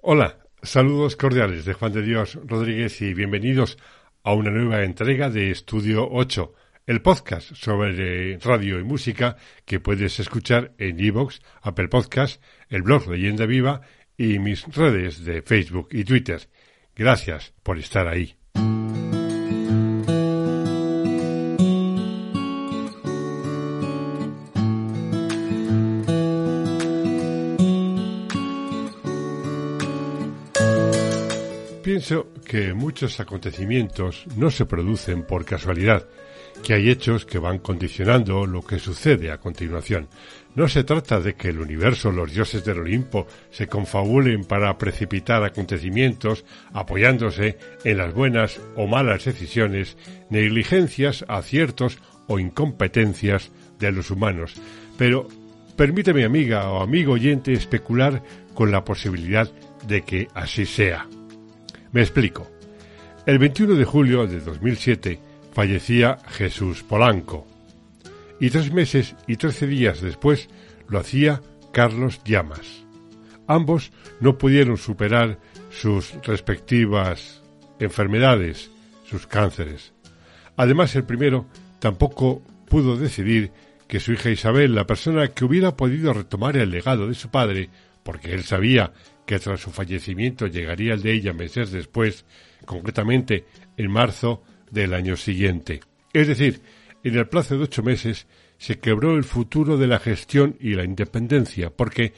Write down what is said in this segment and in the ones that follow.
Hola, saludos cordiales de Juan de Dios Rodríguez y bienvenidos a una nueva entrega de Estudio 8, el podcast sobre radio y música que puedes escuchar en iVoox, Apple Podcast, el blog Leyenda Viva y mis redes de Facebook y Twitter. Gracias por estar ahí. Que muchos acontecimientos no se producen por casualidad, que hay hechos que van condicionando lo que sucede a continuación. No se trata de que el universo, los dioses del Olimpo, se confabulen para precipitar acontecimientos apoyándose en las buenas o malas decisiones, negligencias, aciertos o incompetencias de los humanos. Pero permíteme, amiga o amigo oyente, especular con la posibilidad de que así sea. Me explico. El 21 de julio de 2007 fallecía Jesús Polanco. Y tres meses y trece días después lo hacía Carlos Llamas. Ambos no pudieron superar sus respectivas enfermedades, sus cánceres. Además, el primero tampoco pudo decidir que su hija Isabel, la persona que hubiera podido retomar el legado de su padre, porque él sabía que tras su fallecimiento llegaría el de ella meses después, concretamente en marzo del año siguiente. Es decir, en el plazo de ocho meses se quebró el futuro de la gestión y la independencia, porque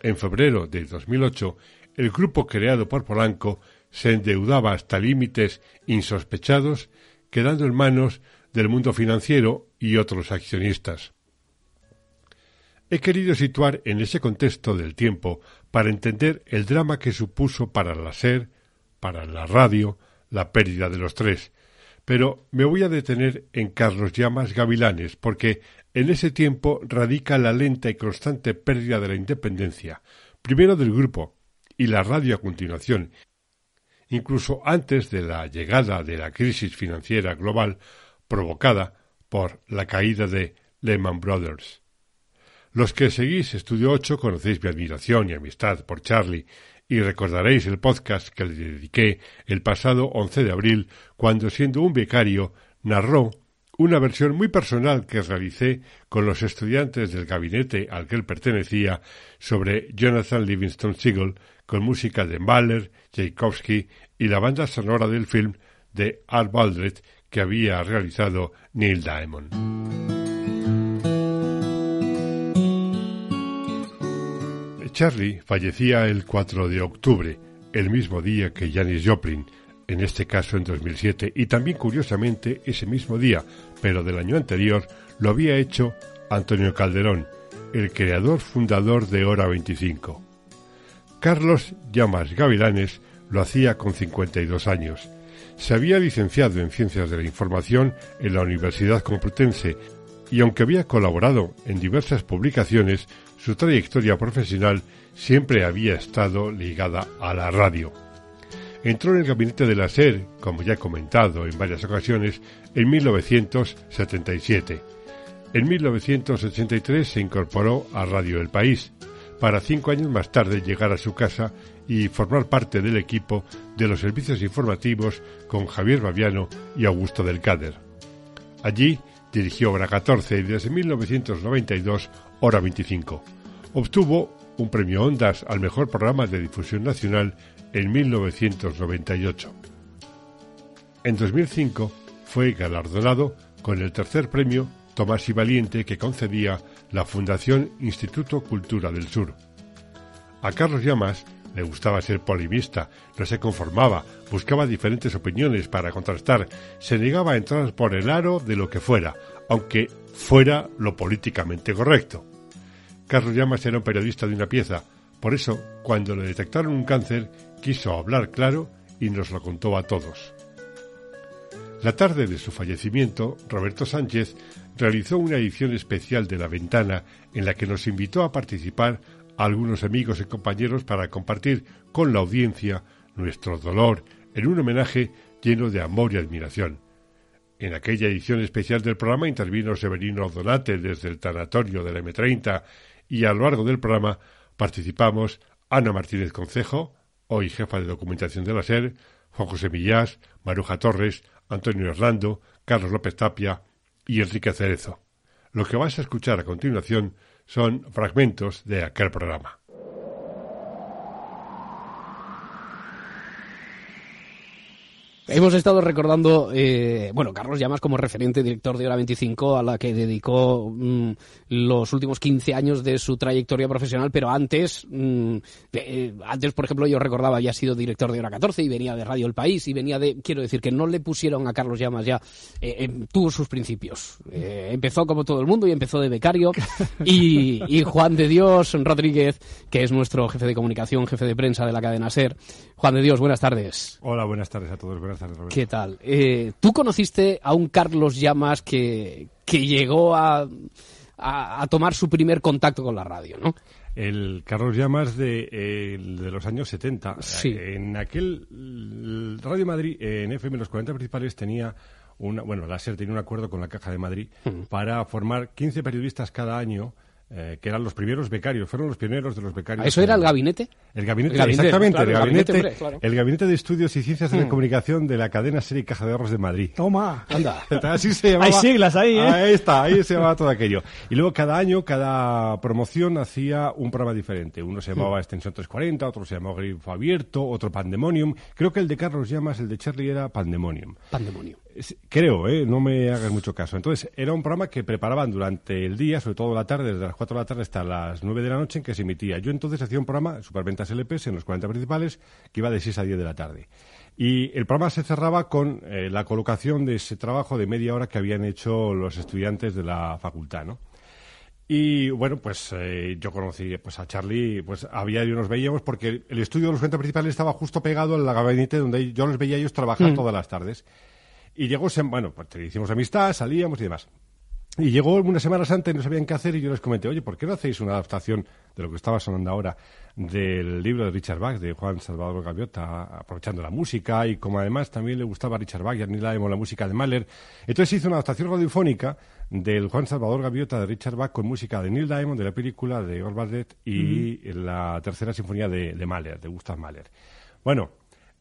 en febrero de 2008 el grupo creado por Polanco se endeudaba hasta límites insospechados, quedando en manos del mundo financiero y otros accionistas. He querido situar en ese contexto del tiempo para entender el drama que supuso para la SER, para la radio, la pérdida de los tres. Pero me voy a detener en Carlos Llamas Gavilanes, porque en ese tiempo radica la lenta y constante pérdida de la independencia, primero del grupo y la radio a continuación, incluso antes de la llegada de la crisis financiera global provocada por la caída de Lehman Brothers. Los que seguís Estudio 8 conocéis mi admiración y amistad por Charlie y recordaréis el podcast que le dediqué el pasado 11 de abril cuando siendo un becario narró una versión muy personal que realicé con los estudiantes del gabinete al que él pertenecía sobre Jonathan Livingston Seagull con música de Mahler, Tchaikovsky y la banda sonora del film de Art Baldred que había realizado Neil Diamond. Charlie fallecía el 4 de octubre, el mismo día que Janis Joplin, en este caso en 2007, y también curiosamente ese mismo día, pero del año anterior, lo había hecho Antonio Calderón, el creador fundador de Hora 25. Carlos Llamas Gavilanes lo hacía con 52 años. Se había licenciado en Ciencias de la Información en la Universidad Complutense y aunque había colaborado en diversas publicaciones, su trayectoria profesional siempre había estado ligada a la radio. Entró en el gabinete de la SER, como ya he comentado en varias ocasiones, en 1977. En 1983 se incorporó a Radio El País, para cinco años más tarde llegar a su casa y formar parte del equipo de los servicios informativos con Javier Baviano y Augusto del Cáder. Allí dirigió Hora 14 y desde 1992 Hora 25. Obtuvo un premio Ondas al mejor programa de difusión nacional en 1998. En 2005 fue galardonado con el tercer premio Tomás y Valiente que concedía la Fundación Instituto Cultura del Sur. A Carlos Llamas le gustaba ser polimista, no se conformaba, buscaba diferentes opiniones para contrastar, se negaba a entrar por el aro de lo que fuera, aunque fuera lo políticamente correcto. Carlos Llamas era un periodista de una pieza, Por eso, cuando le detectaron un cáncer, quiso hablar claro y nos lo contó a todos. La tarde de su fallecimiento, Roberto Sánchez realizó una edición especial de La Ventana en la que nos invitó a participar algunos amigos y compañeros para compartir con la audiencia nuestro dolor en un homenaje lleno de amor y admiración. En aquella edición especial del programa intervino Severino Donate desde el tanatorio del M30 y a lo largo del programa participamos Ana Martínez Concejo, hoy jefa de documentación de la SER, Juan José Millás, Maruja Torres, Antonio Orlando, Carlos López Tapia y Enrique Cerezo. Lo que vas a escuchar a continuación son fragmentos de aquel programa. Hemos estado recordando, eh, bueno, Carlos Llamas como referente director de Hora 25, a la que dedicó mm, los últimos 15 años de su trayectoria profesional, pero antes, mm, eh, antes, por ejemplo, yo recordaba, había sido director de Hora 14 y venía de Radio El País y venía de, quiero decir, que no le pusieron a Carlos Llamas ya, eh, tuvo sus principios. empezó como todo el mundo y empezó de becario. Y, y Juan de Dios Rodríguez, que es nuestro jefe de comunicación, jefe de prensa de la cadena SER. Juan de Dios, buenas tardes. Hola, buenas tardes a todos. ¿Qué tal? Eh, ¿Tú conociste a un Carlos Llamas que, que llegó a, a, tomar su primer contacto con la radio, ¿no? El Carlos Llamas de, de los años 70. Sí. En aquel Radio Madrid, en FM, los 40 principales, tenía una, bueno, la SER tenía un acuerdo con la Caja de Madrid para formar 15 periodistas cada año eh, que eran los primeros becarios, fueron los pioneros de los becarios. ¿Eso era el gabinete? El gabinete, exactamente, el, gabinete, el, gabinete, de Estudios y Ciencias de la mm. Comunicación de la cadena Serie Caja de Ahorros de Madrid. Toma, anda. Así se llamaba. Hay siglas ahí, ¿eh? Ahí está, ahí se llamaba todo aquello. Y luego cada año, cada promoción hacía un programa diferente. Uno se llamaba mm. Extensión 340, otro se llamaba Grifo Abierto, otro Pandemonium. Creo que el de Carlos Llamas, el de Charlie, era Pandemonium. Pandemonium. Creo, ¿eh? no me hagas mucho caso. Entonces, era un programa que preparaban durante el día, sobre todo la tarde, desde las 4 de la tarde hasta las 9 de la noche, en que se emitía. Yo entonces hacía un programa, Superventas LPS, en los 40 principales, que iba de 6 a 10 de la tarde. Y el programa se cerraba con eh, la colocación de ese trabajo de media hora que habían hecho los estudiantes de la facultad, ¿no? Y bueno, pues eh, yo conocí pues a Charlie, pues había y nos veíamos porque el estudio de los 40 principales estaba justo pegado al gabinete donde yo los veía ellos trabajar mm. todas las tardes. Y llegó, bueno, pues te hicimos amistad, salíamos y demás. Y llegó unas semanas antes, no sabían qué hacer, y yo les comenté, oye, ¿por qué no hacéis una adaptación de lo que estaba sonando ahora del libro de Richard Bach, de Juan Salvador Gaviota, aprovechando la música, y como además también le gustaba a Richard Bach y a Neil Diamond la música de Mahler, entonces hizo una adaptación radiofónica del Juan Salvador Gaviota de Richard Bach con música de Neil Diamond, de la película de Orval y la tercera sinfonía de, de Mahler, de Gustav Mahler. Bueno,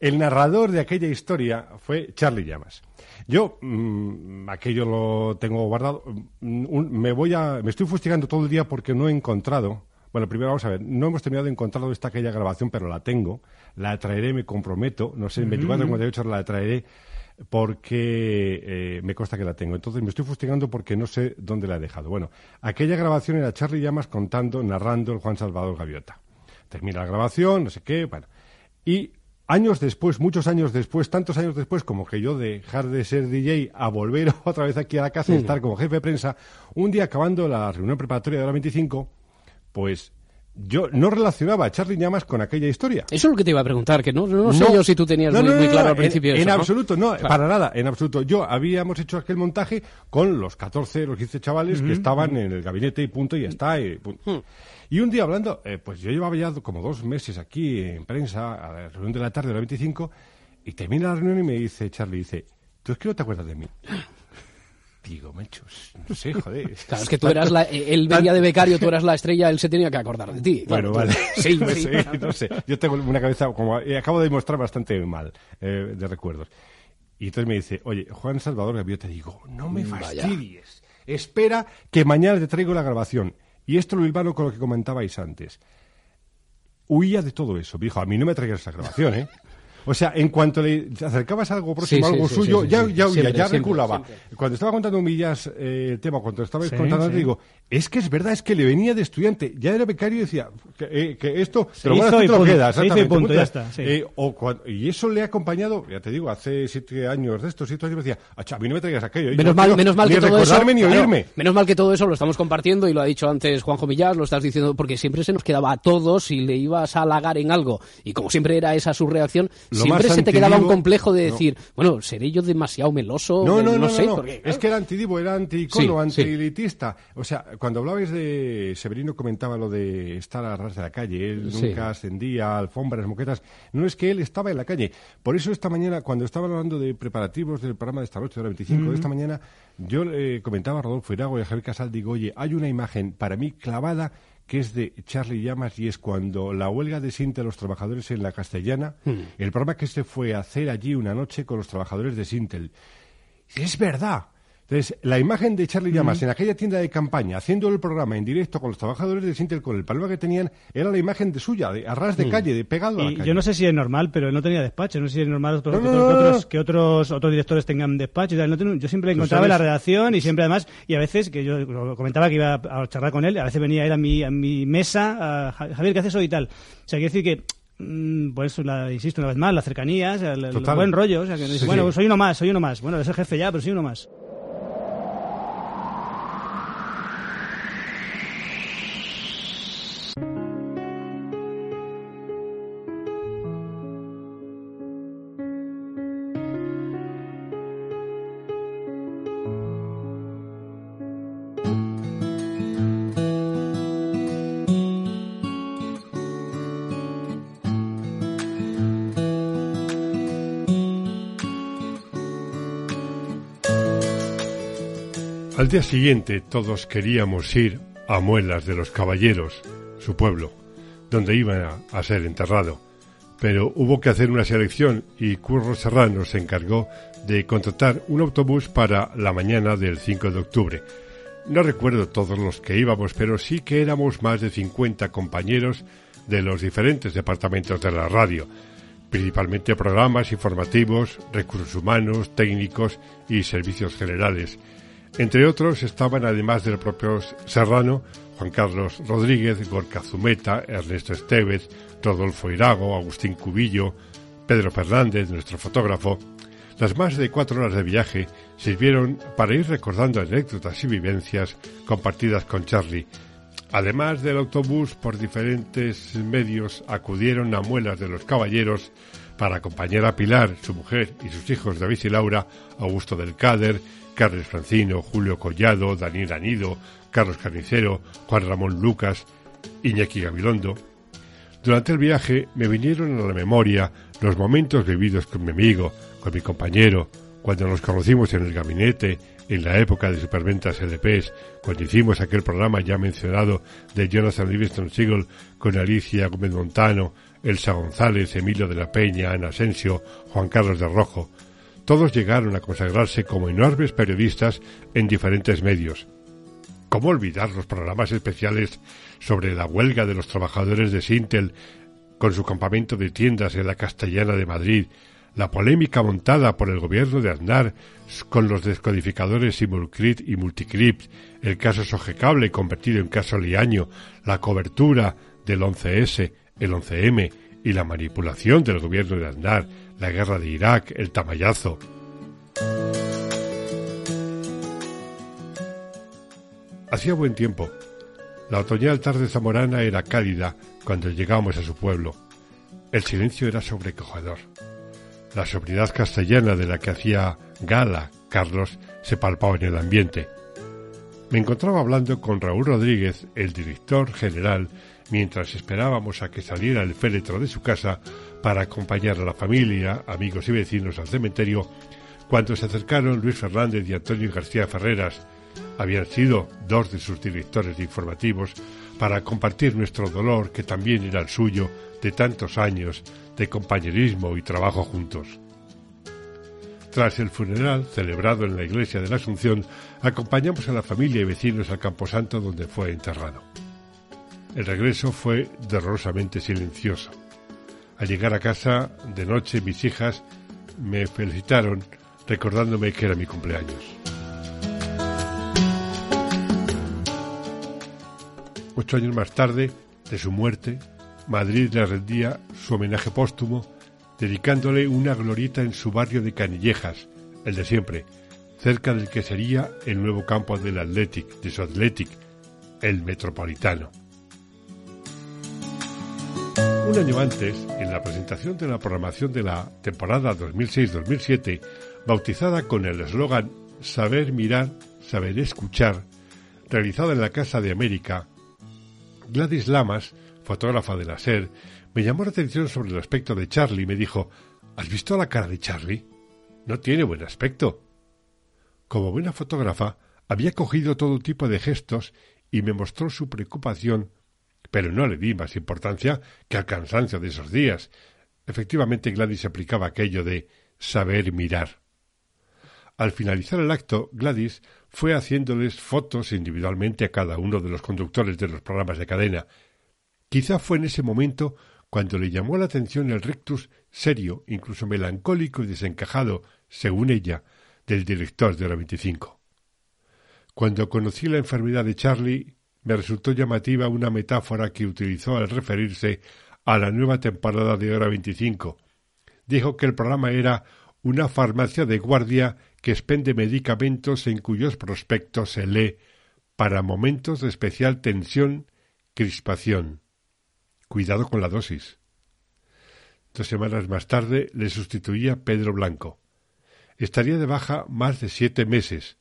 el narrador de aquella historia fue Charlie Llamas. Yo mm, aquello lo tengo guardado. Mm, me voy a, me estoy fustigando todo el día porque no he encontrado. Bueno, primero vamos a ver. No hemos terminado de encontrar esta aquella grabación, pero la tengo. La traeré, me comprometo. No sé, en 24 o 48 horas la traeré porque eh, me consta que la tengo. Entonces me estoy fustigando porque no sé dónde la he dejado. Bueno, aquella grabación era Charlie Llamas contando, narrando el Juan Salvador Gaviota. Termina la grabación, no sé qué, bueno. Y años después, muchos años después, tantos años después, como que yo dejar de ser DJ a volver otra vez aquí a la casa y estar como jefe de prensa, un día acabando la reunión preparatoria de la 25, pues yo no relacionaba a Charlie Llamas con aquella historia. Eso es lo que te iba a preguntar, que no, no, sé yo si tú tenías muy, claro al principio. En, eso, en absoluto, no, para nada, en absoluto. Yo habíamos hecho aquel montaje con los 14, los 15 chavales que estaban en el gabinete y punto, y ya está. Y, hmm. y un día hablando, eh, pues yo llevaba ya como dos meses aquí en prensa, a la reunión de la tarde de la 25, y termina la reunión y me dice Charlie, dice, ¿tú es que no te acuerdas de mí? Digo, mechos, no sé, joder. Claro, es que tú eras la, él venía de becario, tú eras la estrella, él se tenía que acordar de ti. Bueno, vale. Sí, no, sé, no sé. Yo tengo una cabeza, como acabo de demostrar, bastante mal eh, de recuerdos. Y entonces me dice, oye, Juan Salvador yo te digo, no me fastidies. Espera que mañana te traigo la grabación. Y esto lo hilvano con lo que comentabais antes. Huía de todo eso. dijo, a mí no me traigas esa grabación, ¿eh? O sea, en cuanto le acercabas a algo próximo, Sí, algo sí, suyo, sí, ya, ya, huía, Siempre, ya reculaba. siempre. Cuando estaba contando Millas eh, el tema, cuando estabais contando, sí. digo, es que es verdad, es que le venía de estudiante, ya era becario y decía que, eh, que esto te lo y te lo quedas. y exactamente, punto, ya punto. está, sí. Eh, o y eso le ha acompañado, ya te digo, hace siete años de estos, siete años, me decía, "Acha, a mí no me traigas aquello. y Menos yo mal, menos mal que todo eso. recordarme ni claro, oírme. menos mal que todo eso lo estamos compartiendo y lo ha dicho antes Juanjo Millás, lo estás diciendo porque siempre se nos quedaba a todos si le ibas a halagar en algo y como siempre era esa su reacción, Lo siempre se te quedaba un complejo de no. decir, bueno, seré yo demasiado meloso, No, no, no, no, sé, es que era antidivo, era antiicono, Sí, sí. antielitista. O sea, cuando hablabais de Severino comentaba lo de estar a ras de la calle, él Sí. nunca ascendía, alfombras, moquetas. No es que él estaba en la calle. Por eso esta mañana, cuando estaba hablando de preparativos del programa de esta noche, de hora 25, de esta mañana, yo le comentaba a Rodolfo Irago y a Javier Casal, digo, oye, hay una imagen para mí clavada que es de Charlie Llamas y es cuando la huelga de Sintel los trabajadores en la Castellana, el programa que se fue a hacer allí una noche con los trabajadores de Sintel. Es verdad. Entonces, la imagen de Charlie Llamas en aquella tienda de campaña, haciendo el programa en directo con los trabajadores de Sintel, con el problema que tenían, era la imagen de suya, de a ras de calle, de pegado a la calle. yo no sé si es normal, pero él no tenía despacho. No sé si es normal otros- No, no, que, no, otros, que otros, que otros, otros directores tengan despacho y tal. No tengo- yo siempre Tú encontraba en la redacción y siempre además, y a veces, que yo comentaba que iba a charlar con él, a veces venía él a mi, a mi mesa, a "Ja- Javier, ¿qué haces hoy y tal? O sea, quiere decir que, mm, pues, la, insisto Al día siguiente todos queríamos ir a Muelas de los Caballeros, su pueblo, donde iba a, ser enterrado. Pero hubo que hacer una selección y Curro Serrano se encargó de contratar un autobús para la mañana del 5 de octubre. No recuerdo todos los que íbamos, pero sí que éramos más de 50 compañeros de los diferentes departamentos de la radio, principalmente programas informativos, recursos humanos, técnicos y servicios generales. Entre otros estaban, además del propio Serrano, Juan Carlos Rodríguez, Gorka Zumeta, Ernesto Estevez, Rodolfo Irago, Agustín Cubillo, Pedro Fernández, nuestro fotógrafo. Las más de cuatro horas de viaje sirvieron para ir recordando anécdotas y vivencias compartidas con Charlie. Además del autobús, por diferentes medios acudieron a Muelas de los Caballeros para acompañar a Pilar, su mujer y sus hijos David y Laura, Augusto del Cáder, Carles Francino, Julio Collado, Daniel Anido, Carlos Carnicero, Juan Ramón Lucas, Iñaki Gabilondo. Durante el viaje me vinieron a la memoria los momentos vividos con mi amigo, con mi compañero, cuando nos conocimos en el gabinete, en la época de Superventas LPs, cuando hicimos aquel programa ya mencionado de Jonathan Livingston Seagull con Alicia Gómez Montano, Elsa González, Emilio de la Peña, Ana Asensio, Juan Carlos de Rojo. Todos llegaron a consagrarse como enormes periodistas en diferentes medios. ¿Cómo olvidar los programas especiales sobre la huelga de los trabajadores de Sintel con su campamento de tiendas en la Castellana de Madrid, la polémica montada por el gobierno de Aznar con los descodificadores Simulcrit y Multicrypt, el caso Sogecable convertido en caso Liaño, la cobertura del 11S, el 11M y la manipulación del gobierno de Aznar, la guerra de Irak, el tamayazo. Hacía buen tiempo. La otoñal tarde zamorana era cálida cuando llegamos a su pueblo. El silencio era sobrecogedor. La sobriedad castellana de la que hacía gala Carlos se palpaba en el ambiente. Me encontraba hablando con Raúl Rodríguez, el director general, mientras esperábamos a que saliera el féretro de su casa para acompañar a la familia, amigos y vecinos al cementerio, cuando se acercaron Luis Fernández y Antonio García Ferreras, habían sido dos de sus directores informativos, para compartir nuestro dolor, que también era el suyo, de tantos años de compañerismo y trabajo juntos. Tras el funeral, celebrado en la iglesia de la Asunción, acompañamos a la familia y vecinos al camposanto donde fue enterrado. El regreso fue dolorosamente silencioso. Al llegar a casa de noche mis hijas me felicitaron recordándome que era mi cumpleaños. Ocho años más tarde de su muerte, Madrid le rendía su homenaje póstumo, dedicándole una glorieta en su barrio de Canillejas, el de siempre, cerca del que sería el nuevo campo del Athletic, de su Athletic, el Metropolitano. Un año antes, en la presentación de la programación de la temporada 2006-2007, bautizada con el eslogan Saber mirar, saber escuchar, realizada en la Casa de América, Gladys Lamas, fotógrafa de la SER, me llamó la atención sobre el aspecto de Charlie y me dijo ¿Has visto la cara de Charlie? No tiene buen aspecto. Como buena fotógrafa, había cogido todo tipo de gestos y me mostró su preocupación, pero no le di más importancia que al cansancio de esos días. Efectivamente, Gladys aplicaba aquello de saber mirar. Al finalizar el acto, Gladys fue haciéndoles fotos individualmente a cada uno de los conductores de los programas de cadena. Quizá fue en ese momento cuando le llamó la atención el rictus serio, incluso melancólico y desencajado, según ella, del director de la 25. Cuando conocí la enfermedad de Charlie, me resultó llamativa una metáfora que utilizó al referirse a la nueva temporada de Hora 25. Dijo que el programa era una farmacia de guardia que expende medicamentos en cuyos prospectos se lee para momentos de especial tensión, crispación. Cuidado con la dosis. Dos semanas más tarde le sustituía Pedro Blanco. Estaría de baja más de siete meses,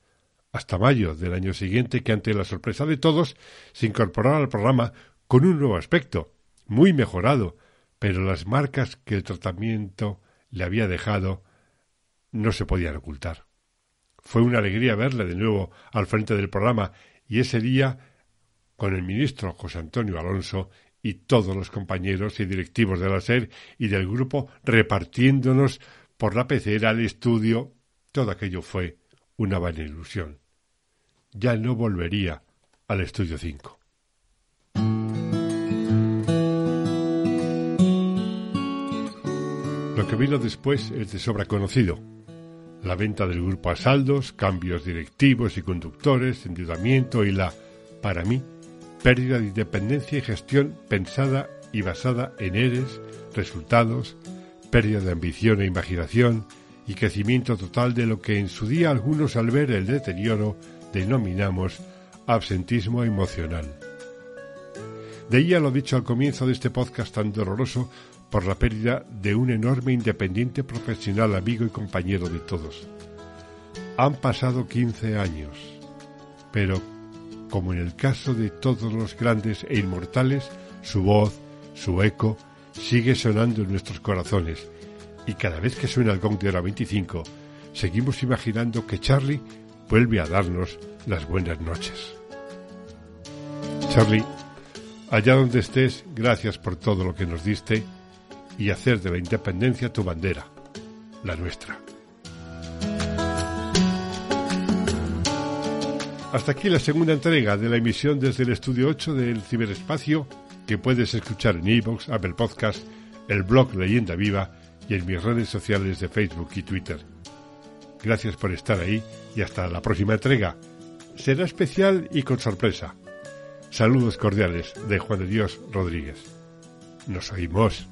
hasta mayo del año siguiente, que ante la sorpresa de todos se incorporaba al programa con un nuevo aspecto, muy mejorado, pero las marcas que el tratamiento le había dejado no se podían ocultar. Fue una alegría verle de nuevo al frente del programa y ese día con el ministro José Antonio Alonso y todos los compañeros y directivos de la SER y del grupo repartiéndonos por la pecera al estudio, todo aquello fue una vana ilusión. Ya no volvería al estudio 5. Lo que vino después es de sobra conocido la venta del grupo a saldos, cambios directivos y conductores, endeudamiento y la, para mí, pérdida de independencia y gestión pensada y basada en eres, resultados, pérdida de ambición e imaginación y crecimiento total de lo que en su día algunos al ver el deterioro denominamos absentismo emocional. De ella lo dicho al comienzo de este podcast tan doloroso por la pérdida de un enorme independiente profesional, amigo y compañero de todos. Han pasado 15 años, pero, como en el caso de todos los grandes e inmortales, su voz, su eco, sigue sonando en nuestros corazones, y cada vez que suena el gong de hora 25, seguimos imaginando que Charlie vuelve a darnos las buenas noches. Charlie, allá donde estés, gracias por todo lo que nos diste y hacer de la independencia tu bandera, la nuestra. Hasta aquí la segunda entrega de la emisión desde el estudio 8 del ciberespacio que puedes escuchar en iVoox, Apple Podcast, el blog Leyenda Viva y en mis redes sociales de Facebook y Twitter. Gracias por estar ahí y hasta la próxima entrega. Será especial y con sorpresa. Saludos cordiales de Juan de Dios Rodríguez. Nos oímos.